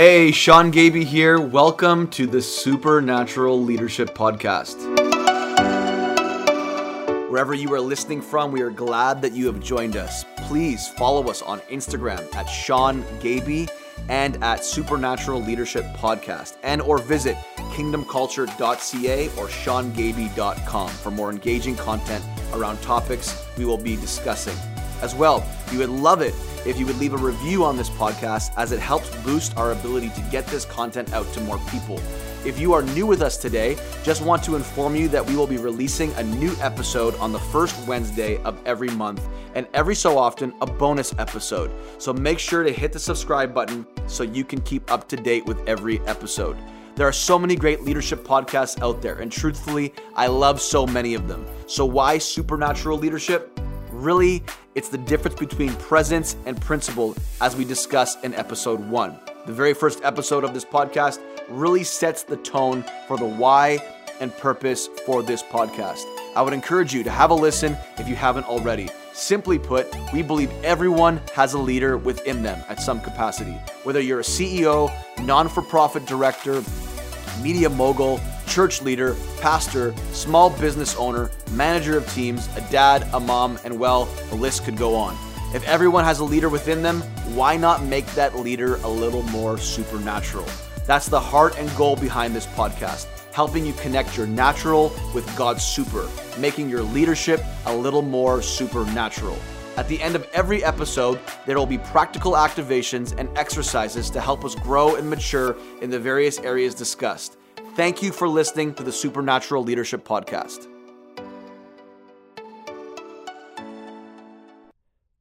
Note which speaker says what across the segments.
Speaker 1: Hey, Sean Gaby here. Welcome to the Supernatural Leadership Podcast. Wherever you are listening from, we are glad that you have joined us. Please follow us on Instagram at Sean Gaby and at Supernatural Leadership Podcast, and or visit kingdomculture.ca or seangaby.com for more engaging content around topics we will be discussing. As well, we would love it if you would leave a review on this podcast as it helps boost our ability to get this content out to more people. If you are new with us today, just want to inform you that we will be releasing a new episode on the first Wednesday of every month, and every so often, a bonus episode. So make sure to hit the subscribe button so you can keep up to date with every episode. There are so many great leadership podcasts out there, and truthfully, I love so many of them. So, why supernatural leadership? Really, it's the difference between presence and principle, as we discussed in episode one. The very first episode of this podcast really sets the tone for the why and purpose for this podcast. I would encourage you to have a listen if you haven't already. Simply put, we believe everyone has a leader within them at some capacity. Whether you're a CEO, non for profit director, media mogul, church leader, pastor, small business owner, manager of teams, a dad, a mom, and well, the list could go on. If everyone has a leader within them, why not make that leader a little more supernatural? That's the heart and goal behind this podcast, helping you connect your natural with God's super, making your leadership a little more supernatural. At the end of every episode, there will be practical activations and exercises to help us grow and mature in the various areas discussed. Thank you for listening to the Supernatural Leadership Podcast.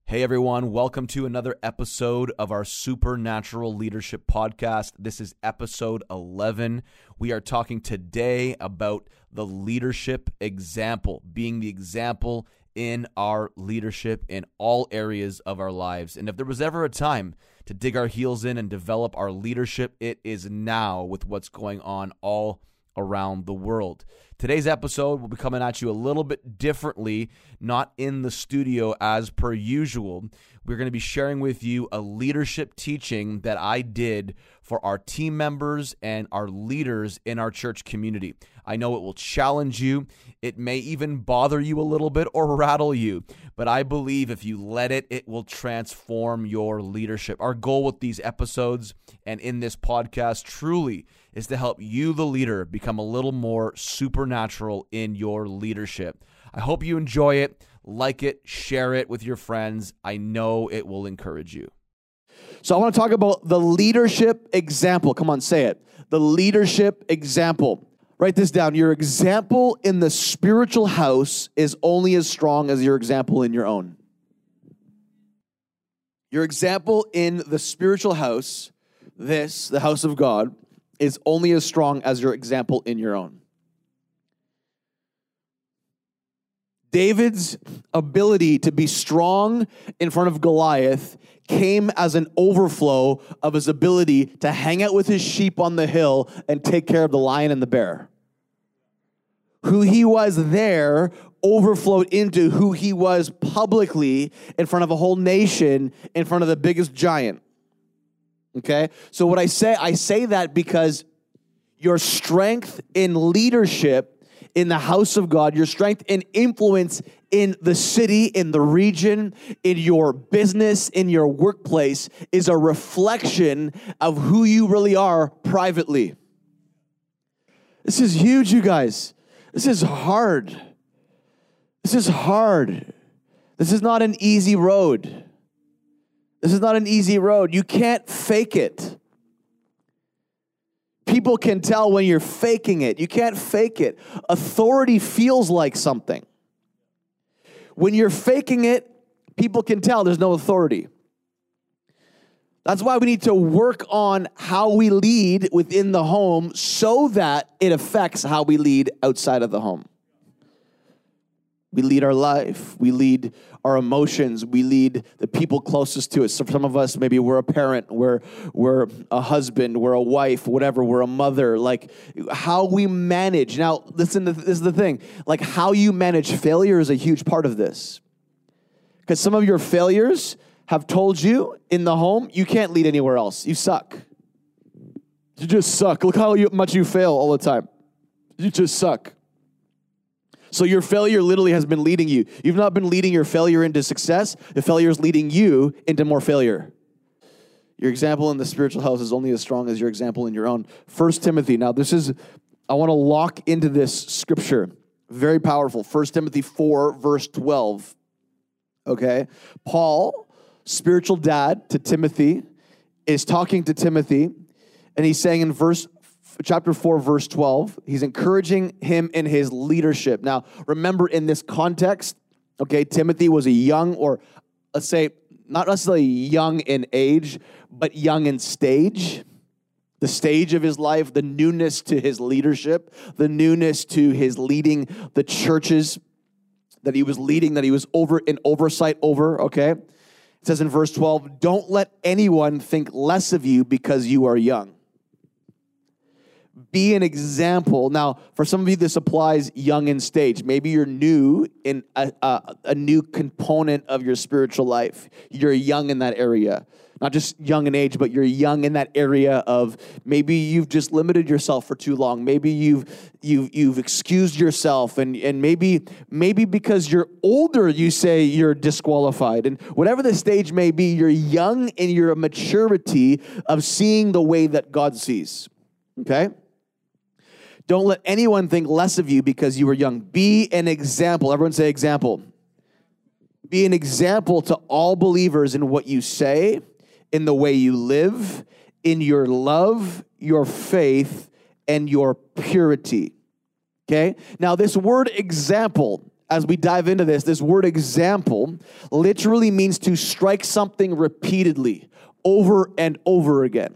Speaker 1: Hey everyone, welcome to another episode of our Supernatural Leadership Podcast. This is episode 11. We are talking today about the leadership example, being the example in our leadership in all areas of our lives. And if there was ever a time to dig our heels in and develop our leadership, it is now with what's going on all around the world. Today's episode will be coming at you a little bit differently, not in the studio as per usual. We're going to be sharing with you a leadership teaching that I did for our team members and our leaders in our church community. I know it will challenge you. It may even bother you a little bit or rattle you, but I believe if you let it, it will transform your leadership. Our goal with these episodes and in this podcast truly is to help you, the leader, become a little more supernatural in your leadership. I hope you enjoy it, like it, share it with your friends. I know it will encourage you.
Speaker 2: So I want to talk about the leadership example. Come on, say it. The leadership example. Write this down. Your example in the spiritual house is only as strong as your example in your own. Your example in the spiritual house, this, the house of God, is only as strong as your example in your own. David's ability to be strong in front of Goliath came as an overflow of his ability to hang out with his sheep on the hill and take care of the lion and the bear. Who he was there overflowed into who he was publicly in front of a whole nation, in front of the biggest giant. Okay? So, what I say, I say that because your strength in leadership in the house of God, your strength and influence in the city, in the region, in your business, in your workplace is a reflection of who you really are privately. This is huge, you guys. This is hard. This is hard. This is not an easy road. This is not an easy road. You can't fake it. People can tell when you're faking it. You can't fake it. Authority feels like something. When you're faking it, people can tell there's no authority. That's why we need to work on how we lead within the home so that it affects how we lead outside of the home. We lead our life. We lead our emotions. We lead the people closest to us. So some of us, maybe we're a parent, we're, we're a husband, we're a wife, whatever, we're a mother. Like how we manage. Now, listen, to, this is the thing. Like how you manage failure is a huge part of this. Because some of your failures have told you in the home, you can't lead anywhere else. You suck. You just suck. Look how you, much you fail all the time. You just suck. So your failure literally has been leading you. You've not been leading your failure into success. The failure is leading you into more failure. Your example in the spiritual house is only as strong as your example in your own. First Timothy. Now, this is, I want to lock into this scripture. Very powerful. First Timothy 4, verse 12. Okay. Paul, spiritual dad to Timothy, is talking to Timothy, and he's saying in verse chapter 4 verse 12 he's encouraging him in his leadership. Now remember in this context okay timothy was a young or let's say not necessarily young in age but young in stage. The stage of his life the newness to his leadership the newness to his leading the churches that he was leading that he was over in oversight over okay? It says in verse 12 don't let anyone think less of you because you are young be an example. Now, for some of you, this applies young in stage. Maybe you're new in a, a, a, new component of your spiritual life. You're young in that area. Not just young in age, but you're young in that area of maybe you've just limited yourself for too long. Maybe you've you've you've excused yourself, and and maybe maybe because you're older, you say you're disqualified. And whatever the stage may be, you're young in your maturity of seeing the way that God sees. Okay. Don't let anyone think less of you because you were young. Be an example. Everyone say example. Be an example to all believers in what you say, in the way you live, in your love, your faith, and your purity. Okay? Now, this word example, as we dive into this, this word example literally means to strike something repeatedly over and over again.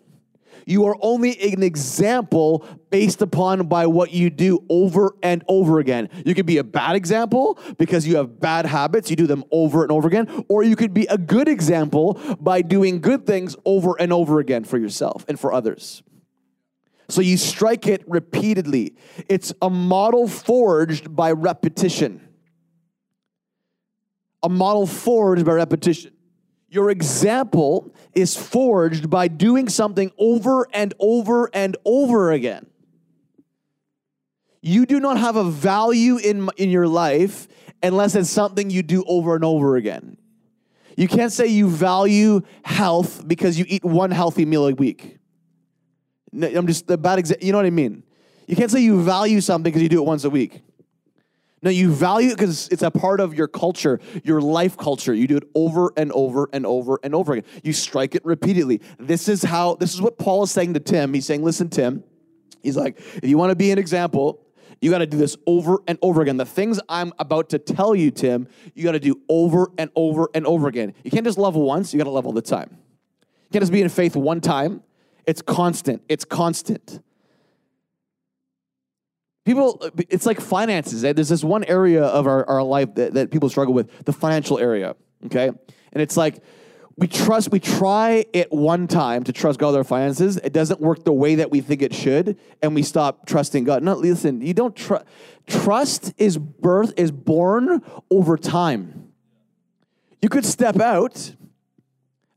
Speaker 2: You are only an example based upon by what you do over and over again. You could be a bad example because you have bad habits, you do them over and over again, or you could be a good example by doing good things over and over again for yourself and for others. So you strike it repeatedly. It's a model forged by repetition. A model forged by repetition. Your example is forged by doing something over and over and over again. You do not have a value in, in your life unless it's something you do over and over again. You can't say you value health because you eat one healthy meal a week. I'm just the bad example. You know what I mean? You can't say you value something because you do it once a week. No, you value it because it's a part of your culture, your life culture. You do it over and over and over and over again. You strike it repeatedly. This is how, this is what Paul is saying to Tim. He's saying, listen, Tim, he's like, if you want to be an example, you got to do this over and over again. The things I'm about to tell you, Tim, you got to do over and over and over again. You can't just love once, you got to love all the time. You can't just be in faith one time. It's constant. It's constant. People, it's like finances. Eh? There's this one area of our, our life that, that people struggle with, the financial area, okay? And it's like, we trust, we try it one time to trust God with our finances. It doesn't work the way that we think it should, and we stop trusting God. No, listen, you don't trust. Trust is birth is born over time. You could step out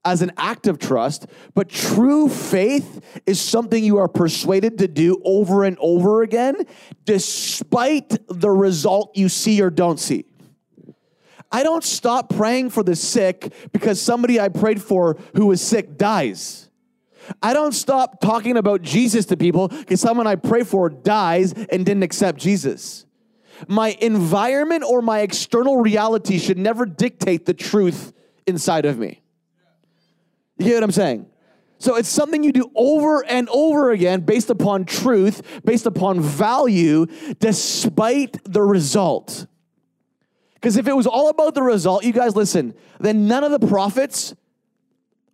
Speaker 2: as an act of trust, but true faith is something you are persuaded to do over and over again, despite the result you see or don't see. I don't stop praying for the sick because somebody I prayed for who was sick dies. I don't stop talking about Jesus to people because someone I pray for dies and didn't accept Jesus. My environment or my external reality should never dictate the truth inside of me. You get what I'm saying? So it's something you do over and over again based upon truth, based upon value, despite the result. Because if it was all about the result, you guys listen, then none of the prophets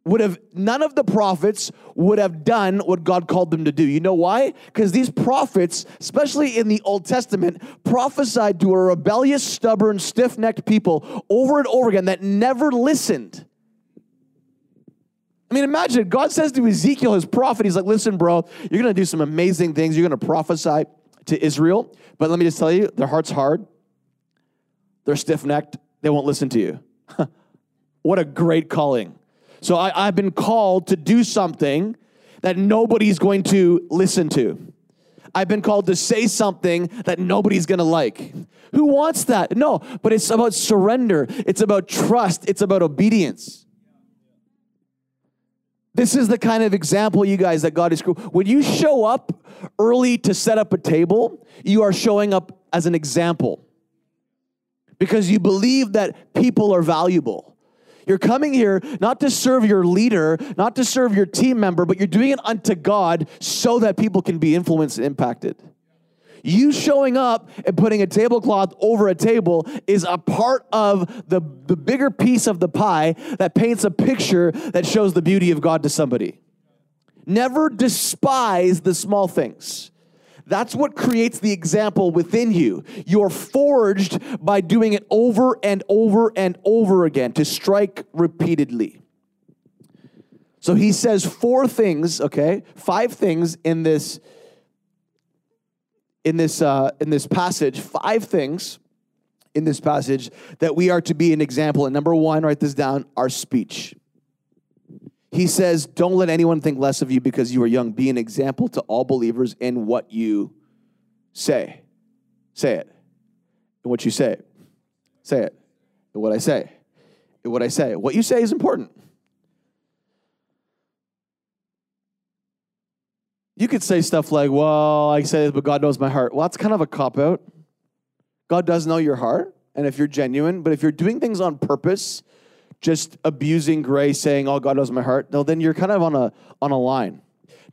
Speaker 2: would have none of the prophets would have done what God called them to do. You know why? Because these prophets, especially in the Old Testament, prophesied to a rebellious, stubborn, stiff-necked people over and over again that never listened. I mean, imagine God says to Ezekiel, his prophet, he's like, listen, bro, you're going to do some amazing things. You're going to prophesy to Israel. But let me just tell you, their heart's hard. They're stiff necked. They won't listen to you. what a great calling. So I, I've been called to do something that nobody's going to listen to. I've been called to say something that nobody's gonna like. Who wants that? No, but it's about surrender, it's about trust, it's about obedience. This is the kind of example, you guys, that God is. When you show up early to set up a table, you are showing up as an example because you believe that people are valuable. You're coming here not to serve your leader, not to serve your team member, but you're doing it unto God so that people can be influenced and impacted. You showing up and putting a tablecloth over a table is a part of the, the bigger piece of the pie that paints a picture that shows the beauty of God to somebody. Never despise the small things. That's what creates the example within you. You're forged by doing it over and over and over again to strike repeatedly. So he says four things, okay? Five things in this in this uh, in this passage, five things in this passage that we are to be an example. And number one, write this down, our speech. He says, Don't let anyone think less of you because you are young. Be an example to all believers in what you say. Say it. In what you say. Say it. In what I say. In what I say. What you say is important. You could say stuff like, Well, I say this, but God knows my heart. Well, that's kind of a cop out. God does know your heart, and if you're genuine, but if you're doing things on purpose, just abusing grace, saying, "Oh, God knows my heart," no, then you're kind of on a on a line.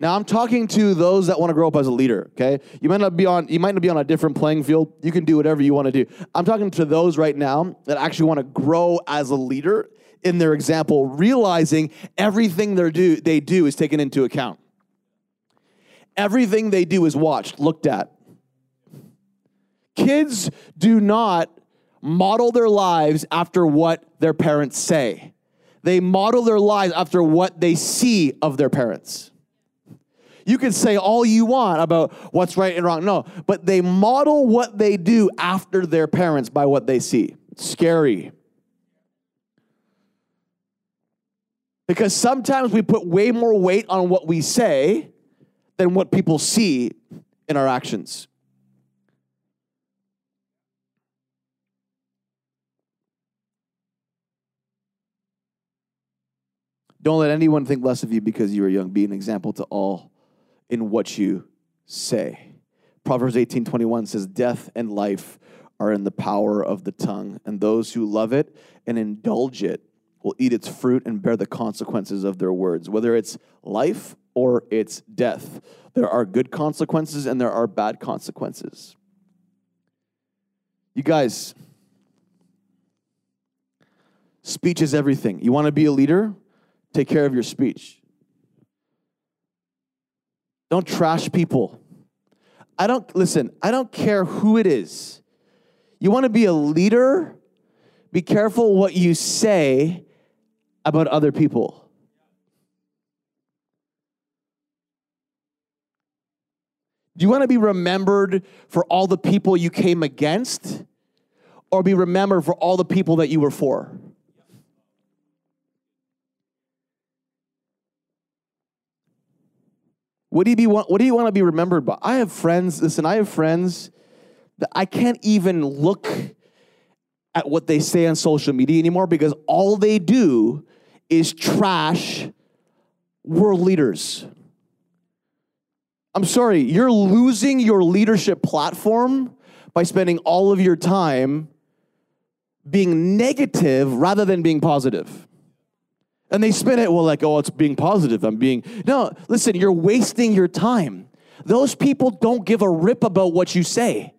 Speaker 2: Now I'm talking to those that want to grow up as a leader. Okay, you might not be on you might not be on a different playing field. You can do whatever you want to do. I'm talking to those right now that actually want to grow as a leader in their example, realizing everything they do they do is taken into account. Everything they do is watched, looked at. Kids do not model their lives after what their parents say. They model their lives after what they see of their parents. You can say all you want about what's right and wrong. No, but they model what they do after their parents by what they see. Scary. Because sometimes we put way more weight on what we say than what people see in our actions. Don't let anyone think less of you because you are young. Be an example to all in what you say. Proverbs 18 21 says, Death and life are in the power of the tongue, and those who love it and indulge it will eat its fruit and bear the consequences of their words, whether it's life or it's death. There are good consequences and there are bad consequences. You guys, speech is everything. You want to be a leader? Take care of your speech. Don't trash people. I don't, listen, I don't care who it is. You want to be a leader? Be careful what you say about other people. Do you want to be remembered for all the people you came against or be remembered for all the people that you were for? What do you be what do you want to be remembered by? I have friends, listen, I have friends that I can't even look at what they say on social media anymore because all they do is trash world leaders. I'm sorry, you're losing your leadership platform by spending all of your time being negative rather than being positive. And they spin it, well, like, oh, it's being positive. I'm being. No, listen, you're wasting your time. Those people don't give a rip about what you say.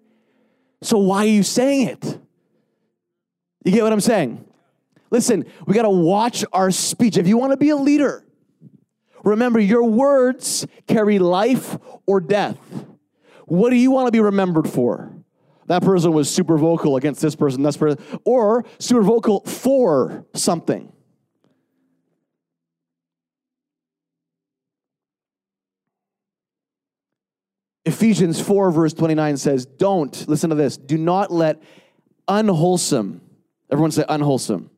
Speaker 2: So why are you saying it? You get what I'm saying? Listen, we got to watch our speech. If you want to be a leader, remember your words carry life or death. What do you want to be remembered for? That person was super vocal against this person, this person, or super vocal for something. Ephesians 4, verse 29 says, Don't, listen to this, do not let unwholesome, everyone say unwholesome,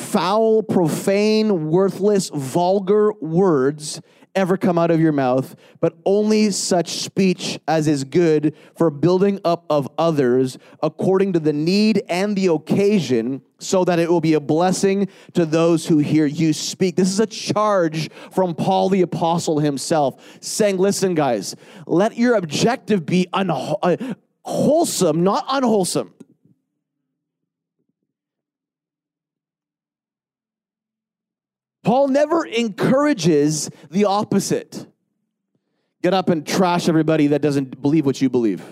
Speaker 2: foul, profane, worthless, vulgar words ever come out of your mouth, but only such speech as is good for building up of others according to the need and the occasion, so that it will be a blessing to those who hear you speak. This is a charge from Paul the Apostle himself saying, Listen, guys, let your objective be unwholesome, uh, wholesome, not unwholesome. Paul never encourages the opposite. Get up and trash everybody that doesn't believe what you believe.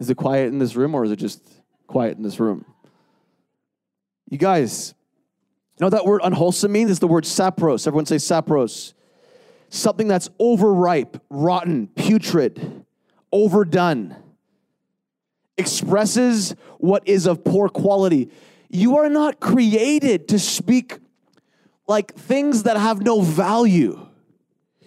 Speaker 2: Is it quiet in this room or is it just quiet in this room? You guys, you know that word unwholesome means? It's the word sapros. Everyone say sapros. Something that's overripe, rotten, putrid, overdone. Expresses what is of poor quality. You are not created to speak like things that have no value.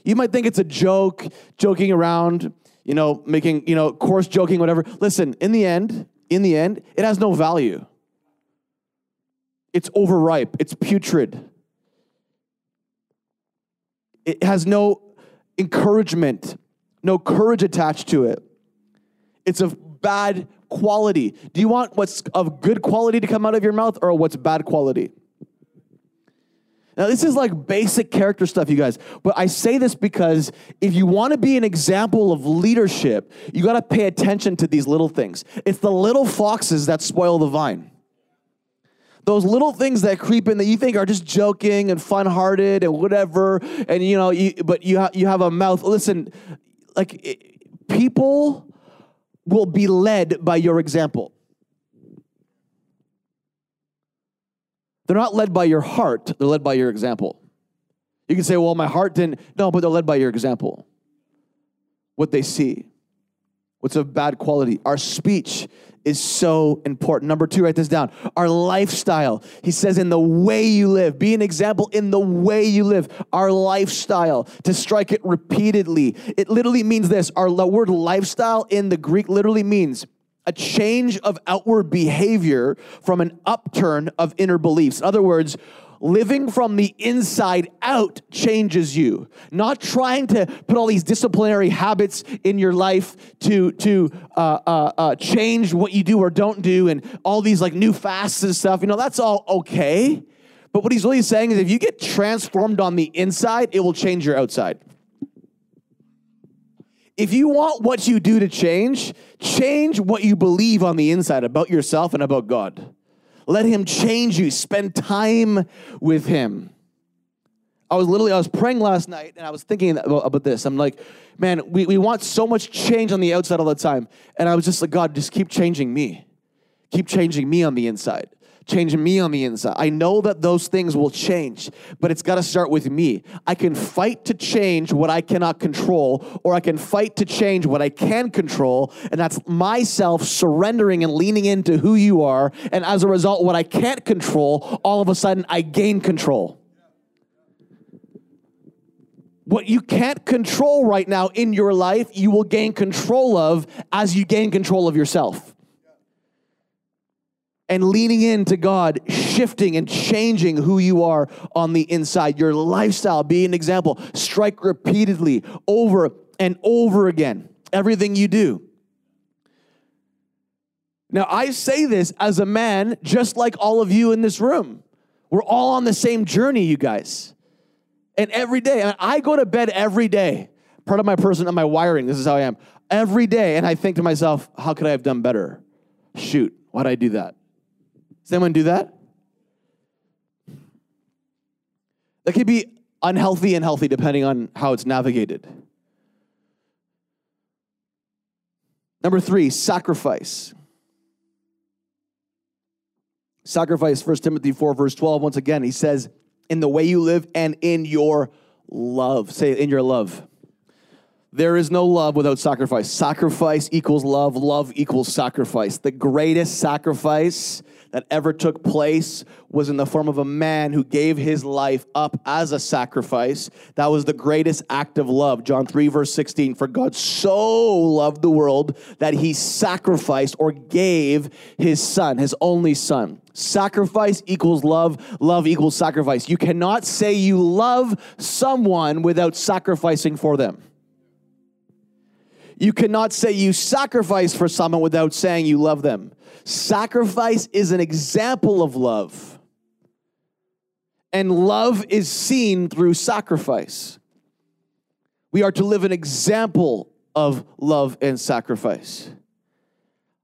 Speaker 2: You might think it's a joke, joking around, you know, making, you know, coarse joking, whatever. Listen, in the end, in the end, it has no value. It's overripe, it's putrid. It has no encouragement, no courage attached to it. It's a bad quality. Do you want what's of good quality to come out of your mouth or what's bad quality? Now, this is like basic character stuff, you guys. But I say this because if you want to be an example of leadership, you got to pay attention to these little things. It's the little foxes that spoil the vine. Those little things that creep in that you think are just joking and fun-hearted and whatever, and you know, you, but you ha- you have a mouth. Listen, like it, people will be led by your example. They're not led by your heart, they're led by your example. You can say, well, my heart didn't. No, but they're led by your example. What they see, what's of bad quality. Our speech is so important. Number two, write this down. Our lifestyle. He says, in the way you live, be an example in the way you live. Our lifestyle, to strike it repeatedly. It literally means this. Our word lifestyle in the Greek literally means a change of outward behavior from an upturn of inner beliefs. In other words, living from the inside out changes you. Not trying to put all these disciplinary habits in your life to, to uh, uh, uh, change what you do or don't do and all these like new fasts and stuff. You know, that's all okay. But what he's really saying is if you get transformed on the inside, it will change your outside. If you want what you do to change, change what you believe on the inside about yourself and about God. Let him change you. Spend time with him. I was literally, I was praying last night and I was thinking about, this. I'm like, man, we, we want so much change on the outside all the time. And I was just like, God, just keep changing me. Keep changing me on the inside changing me on the inside. I know that those things will change, but it's got to start with me. I can fight to change what I cannot control, or I can fight to change what I can control, and that's myself surrendering and leaning into who you are. And as a result, what I can't control, all of a sudden I gain control. What you can't control right now in your life, you will gain control of as you gain control of yourself and leaning into God, shifting and changing who you are on the inside. Your lifestyle, be an example. Strike repeatedly over and over again. Everything you do. Now, I say this as a man, just like all of you in this room. We're all on the same journey, you guys. And every day, I go to bed every day. Part of my person and my wiring, this is how I am. Every day, and I think to myself, how could I have done better? Shoot, why'd I do that? Does anyone do that? That can be unhealthy and healthy depending on how it's navigated. Number three, sacrifice. Sacrifice, 1 Timothy 4, verse 12. Once again, he says, in the way you live and in your love. Say, in your love. There is no love without sacrifice. Sacrifice equals love, love equals sacrifice. The greatest sacrifice that ever took place was in the form of a man who gave his life up as a sacrifice. That was the greatest act of love. John 3, verse 16. For God so loved the world that he sacrificed or gave his son, his only son. Sacrifice equals love, love equals sacrifice. You cannot say you love someone without sacrificing for them. You cannot say you sacrifice for someone without saying you love them. Sacrifice is an example of love. And love is seen through sacrifice. We are to live an example of love and sacrifice.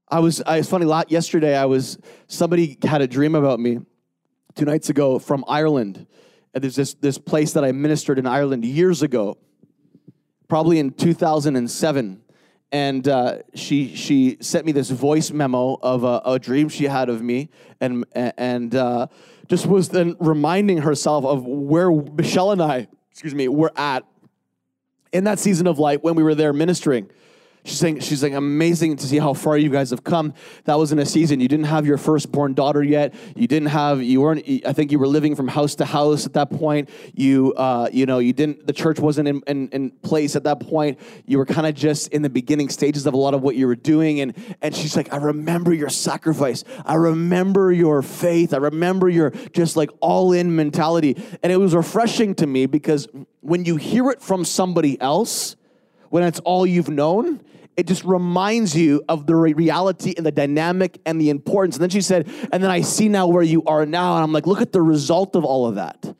Speaker 2: I was, I was funny, yesterday I was, somebody had a dream about me two nights ago from Ireland. And there's this, this place that I ministered in Ireland years ago, probably in 2007 and uh, she she sent me this voice memo of a, a dream she had of me, and and uh, just was then reminding herself of where Michelle and I, excuse me, were at in that season of light when we were there ministering. She's saying, she's saying, amazing to see how far you guys have come. That was in a season you didn't have your firstborn daughter yet. You didn't have, you weren't. I think you were living from house to house at that point. You, uh, you know, you didn't. The church wasn't in, in, in place at that point. You were kind of just in the beginning stages of a lot of what you were doing. And and she's like, I remember your sacrifice. I remember your faith. I remember your just like all in mentality. And it was refreshing to me because when you hear it from somebody else, when it's all you've known, it just reminds you of the reality and the dynamic and the importance. And then she said, and then I see now where you are now. And I'm like, look at the result of all of that.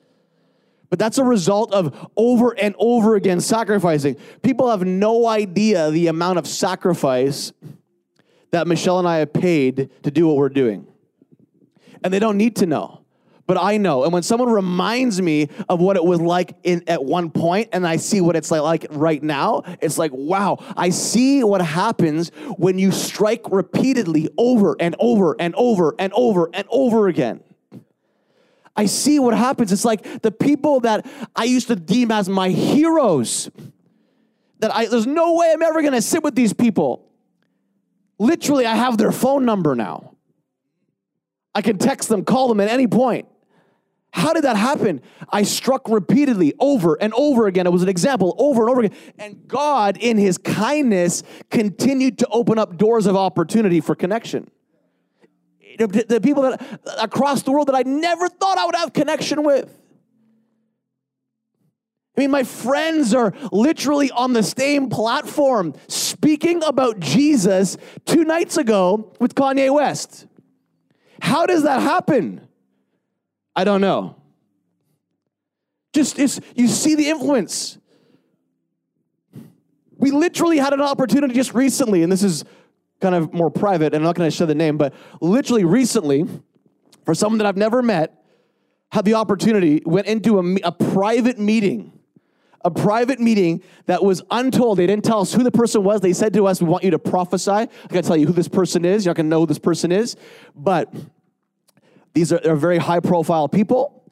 Speaker 2: But that's a result of over and over again sacrificing. People have no idea the amount of sacrifice that Michelle and I have paid to do what we're doing. And they don't need to know but I know. And when someone reminds me of what it was like in, at one point and I see what it's like, like right now, it's like, wow, I see what happens when you strike repeatedly over and over and over and over and over again. I see what happens. It's like the people that I used to deem as my heroes, that I, there's no way I'm ever gonna sit with these people. Literally, I have their phone number now. I can text them, call them at any point. How did that happen? I struck repeatedly over and over again. It was an example over and over again. And God, in his kindness, continued to open up doors of opportunity for connection. The people that across the world that I never thought I would have connection with. I mean, my friends are literally on the same platform speaking about Jesus two nights ago with Kanye West. How does that happen? I don't know. Just you see the influence. We literally had an opportunity just recently, and this is kind of more private, and I'm not going to share the name, but literally recently, for someone that I've never met, had the opportunity, went into a, a private meeting a private meeting that was untold. They didn't tell us who the person was. They said to us, We want you to prophesy. I gotta tell you who this person is. Not gonna know who this person is. But these are, are very high profile people,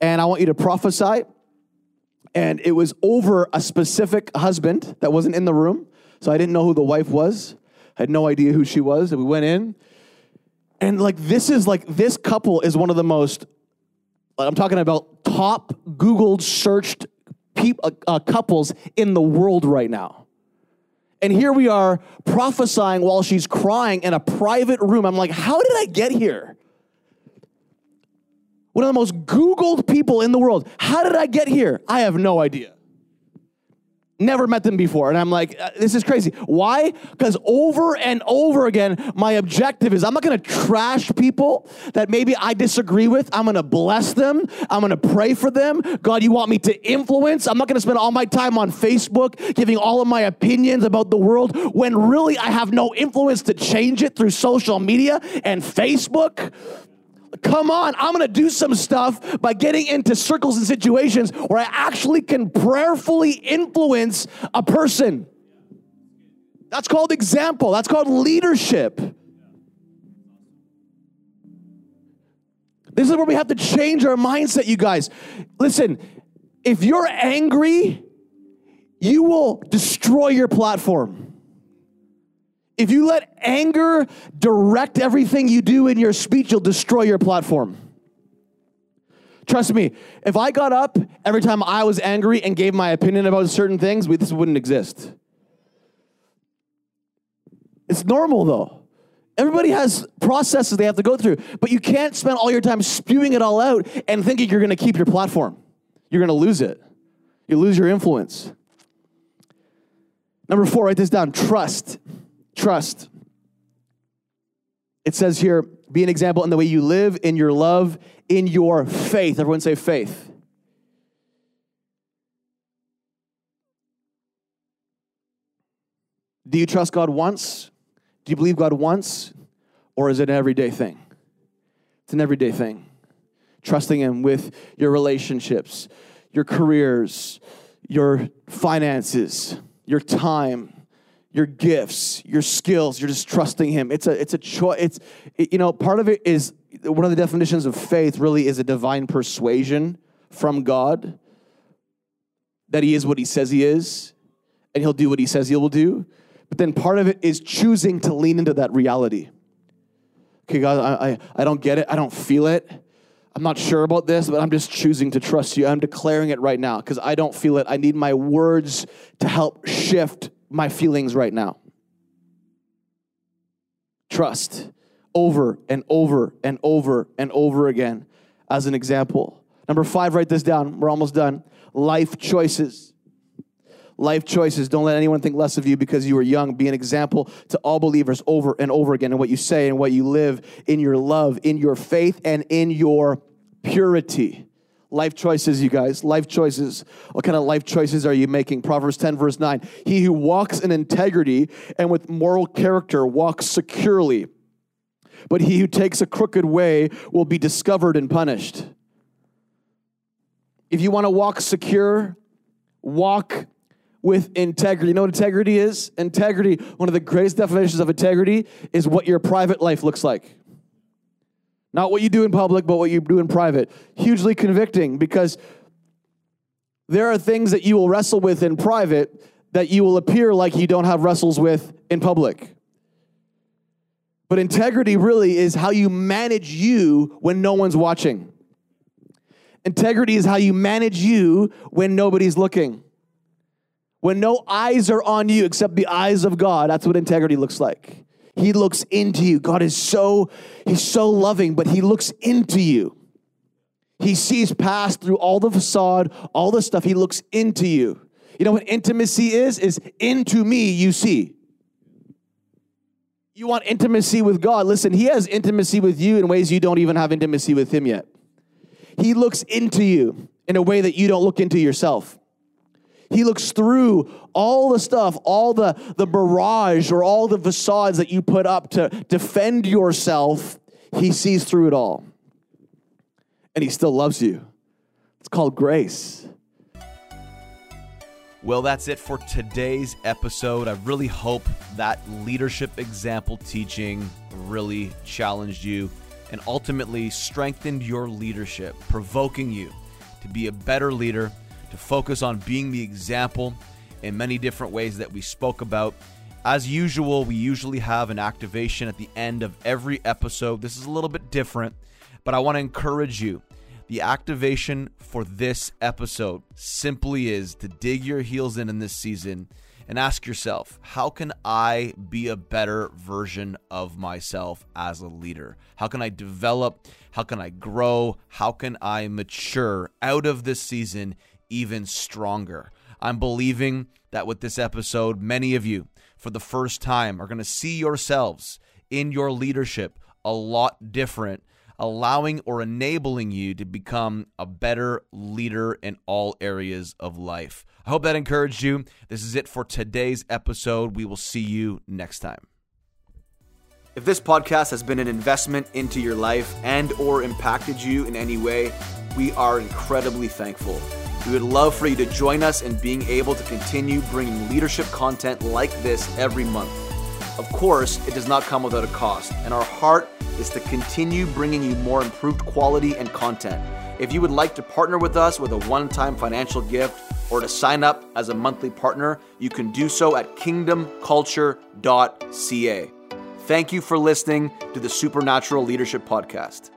Speaker 2: and I want you to prophesy. And it was over a specific husband that wasn't in the room. So I didn't know who the wife was. I had no idea who she was. And we went in. And like, this is like, this couple is one of the most, I'm talking about top Googled, searched peop, uh, uh, couples in the world right now. And here we are prophesying while she's crying in a private room. I'm like, how did I get here? One of the most Googled people in the world. How did I get here? I have no idea. Never met them before. And I'm like, uh, this is crazy. Why? Because over and over again, my objective is I'm not going to trash people that maybe I disagree with. I'm going to bless them. I'm going to pray for them. God, you want me to influence? I'm not going to spend all my time on Facebook giving all of my opinions about the world when really I have no influence to change it through social media and Facebook come on, I'm gonna do some stuff by getting into circles and situations where I actually can prayerfully influence a person. That's called example, that's called leadership. This is where we have to change our mindset, you guys. Listen, if you're angry, you will destroy your platform. If you let anger direct everything you do in your speech, you'll destroy your platform. Trust me, if I got up every time I was angry and gave my opinion about certain things, we, this wouldn't exist. It's normal though. Everybody has processes they have to go through, but you can't spend all your time spewing it all out and thinking you're going to keep your platform. You're going to lose it. You lose your influence. Number four, write this down trust. Trust. It says here, be an example in the way you live, in your love, in your faith. Everyone say faith. Do you trust God once? Do you believe God once? Or is it an everyday thing? It's an everyday thing. Trusting Him with your relationships, your careers, your finances, your time, your gifts, your skills. You're just trusting Him. It's a it's a choice. It's it, you know part of it is one of the definitions of faith. Really, is a divine persuasion from God that He is what He says He is, and He'll do what He says He will do. But then part of it is choosing to lean into that reality. Okay, God, I, I, I don't get it. I don't feel it. I'm not sure about this, but I'm just choosing to trust you. I'm declaring it right now because I don't feel it. I need my words to help shift my feelings right now. Trust over and over and over and over again as an example. Number five, write this down. We're almost done. Life choices life choices. Don't let anyone think less of you because you are young. Be an example to all believers over and over again in what you say and what you live, in your love, in your faith, and in your purity. Life choices, you guys. Life choices. What kind of life choices are you making? Proverbs 10, verse 9. He who walks in integrity and with moral character walks securely. But he who takes a crooked way will be discovered and punished. If you want to walk secure, walk with integrity. You know what integrity is? Integrity, one of the greatest definitions of integrity is what your private life looks like. Not what you do in public, but what you do in private. Hugely convicting because there are things that you will wrestle with in private that you will appear like you don't have wrestles with in public. But integrity really is how you manage you when no one's watching. Integrity is how you manage you when nobody's looking. When no eyes are on you except the eyes of God, that's what integrity looks like. He looks into you. God is so, he's so loving, but he looks into you. He sees past through all the facade, all the stuff. He looks into you. You know what intimacy is? Is into me you see. You want intimacy with God. Listen, He has intimacy with you in ways you don't even have intimacy with Him yet. He looks into you in a way that you don't look into yourself. He looks through all the stuff, all the, the barrage or all the facades that you put up to defend yourself. He sees through it all. And he still loves you. It's called grace.
Speaker 1: Well, that's it for today's episode. I really hope that leadership example teaching really challenged you and ultimately strengthened your leadership, provoking you to be a better leader to focus on being the example in many different ways that we spoke about. As usual, we usually have an activation at the end of every episode. This is a little bit different, but I want to encourage you. The activation for this episode simply is to dig your heels in in this season and ask yourself, how can I be a better version of myself as a leader? How can I develop? How can I grow? How can I mature out of this season even stronger. I'm believing that with this episode, many of you, for the first time, are going to see yourselves in your leadership a lot different, allowing or enabling you to become a better leader in all areas of life. I hope that encouraged you. This is it for today's episode. We will see you next time. If this podcast has been an investment into your life and or impacted you in any way, we are incredibly thankful. We would love for you to join us in being able to continue bringing leadership content like this every month. Of course, it does not come without a cost, and our heart is to continue bringing you more improved quality and content. If you would like to partner with us with a one time financial gift, or to sign up as a monthly partner, you can do so at kingdomculture.ca. Thank you for listening to the Supernatural Leadership Podcast.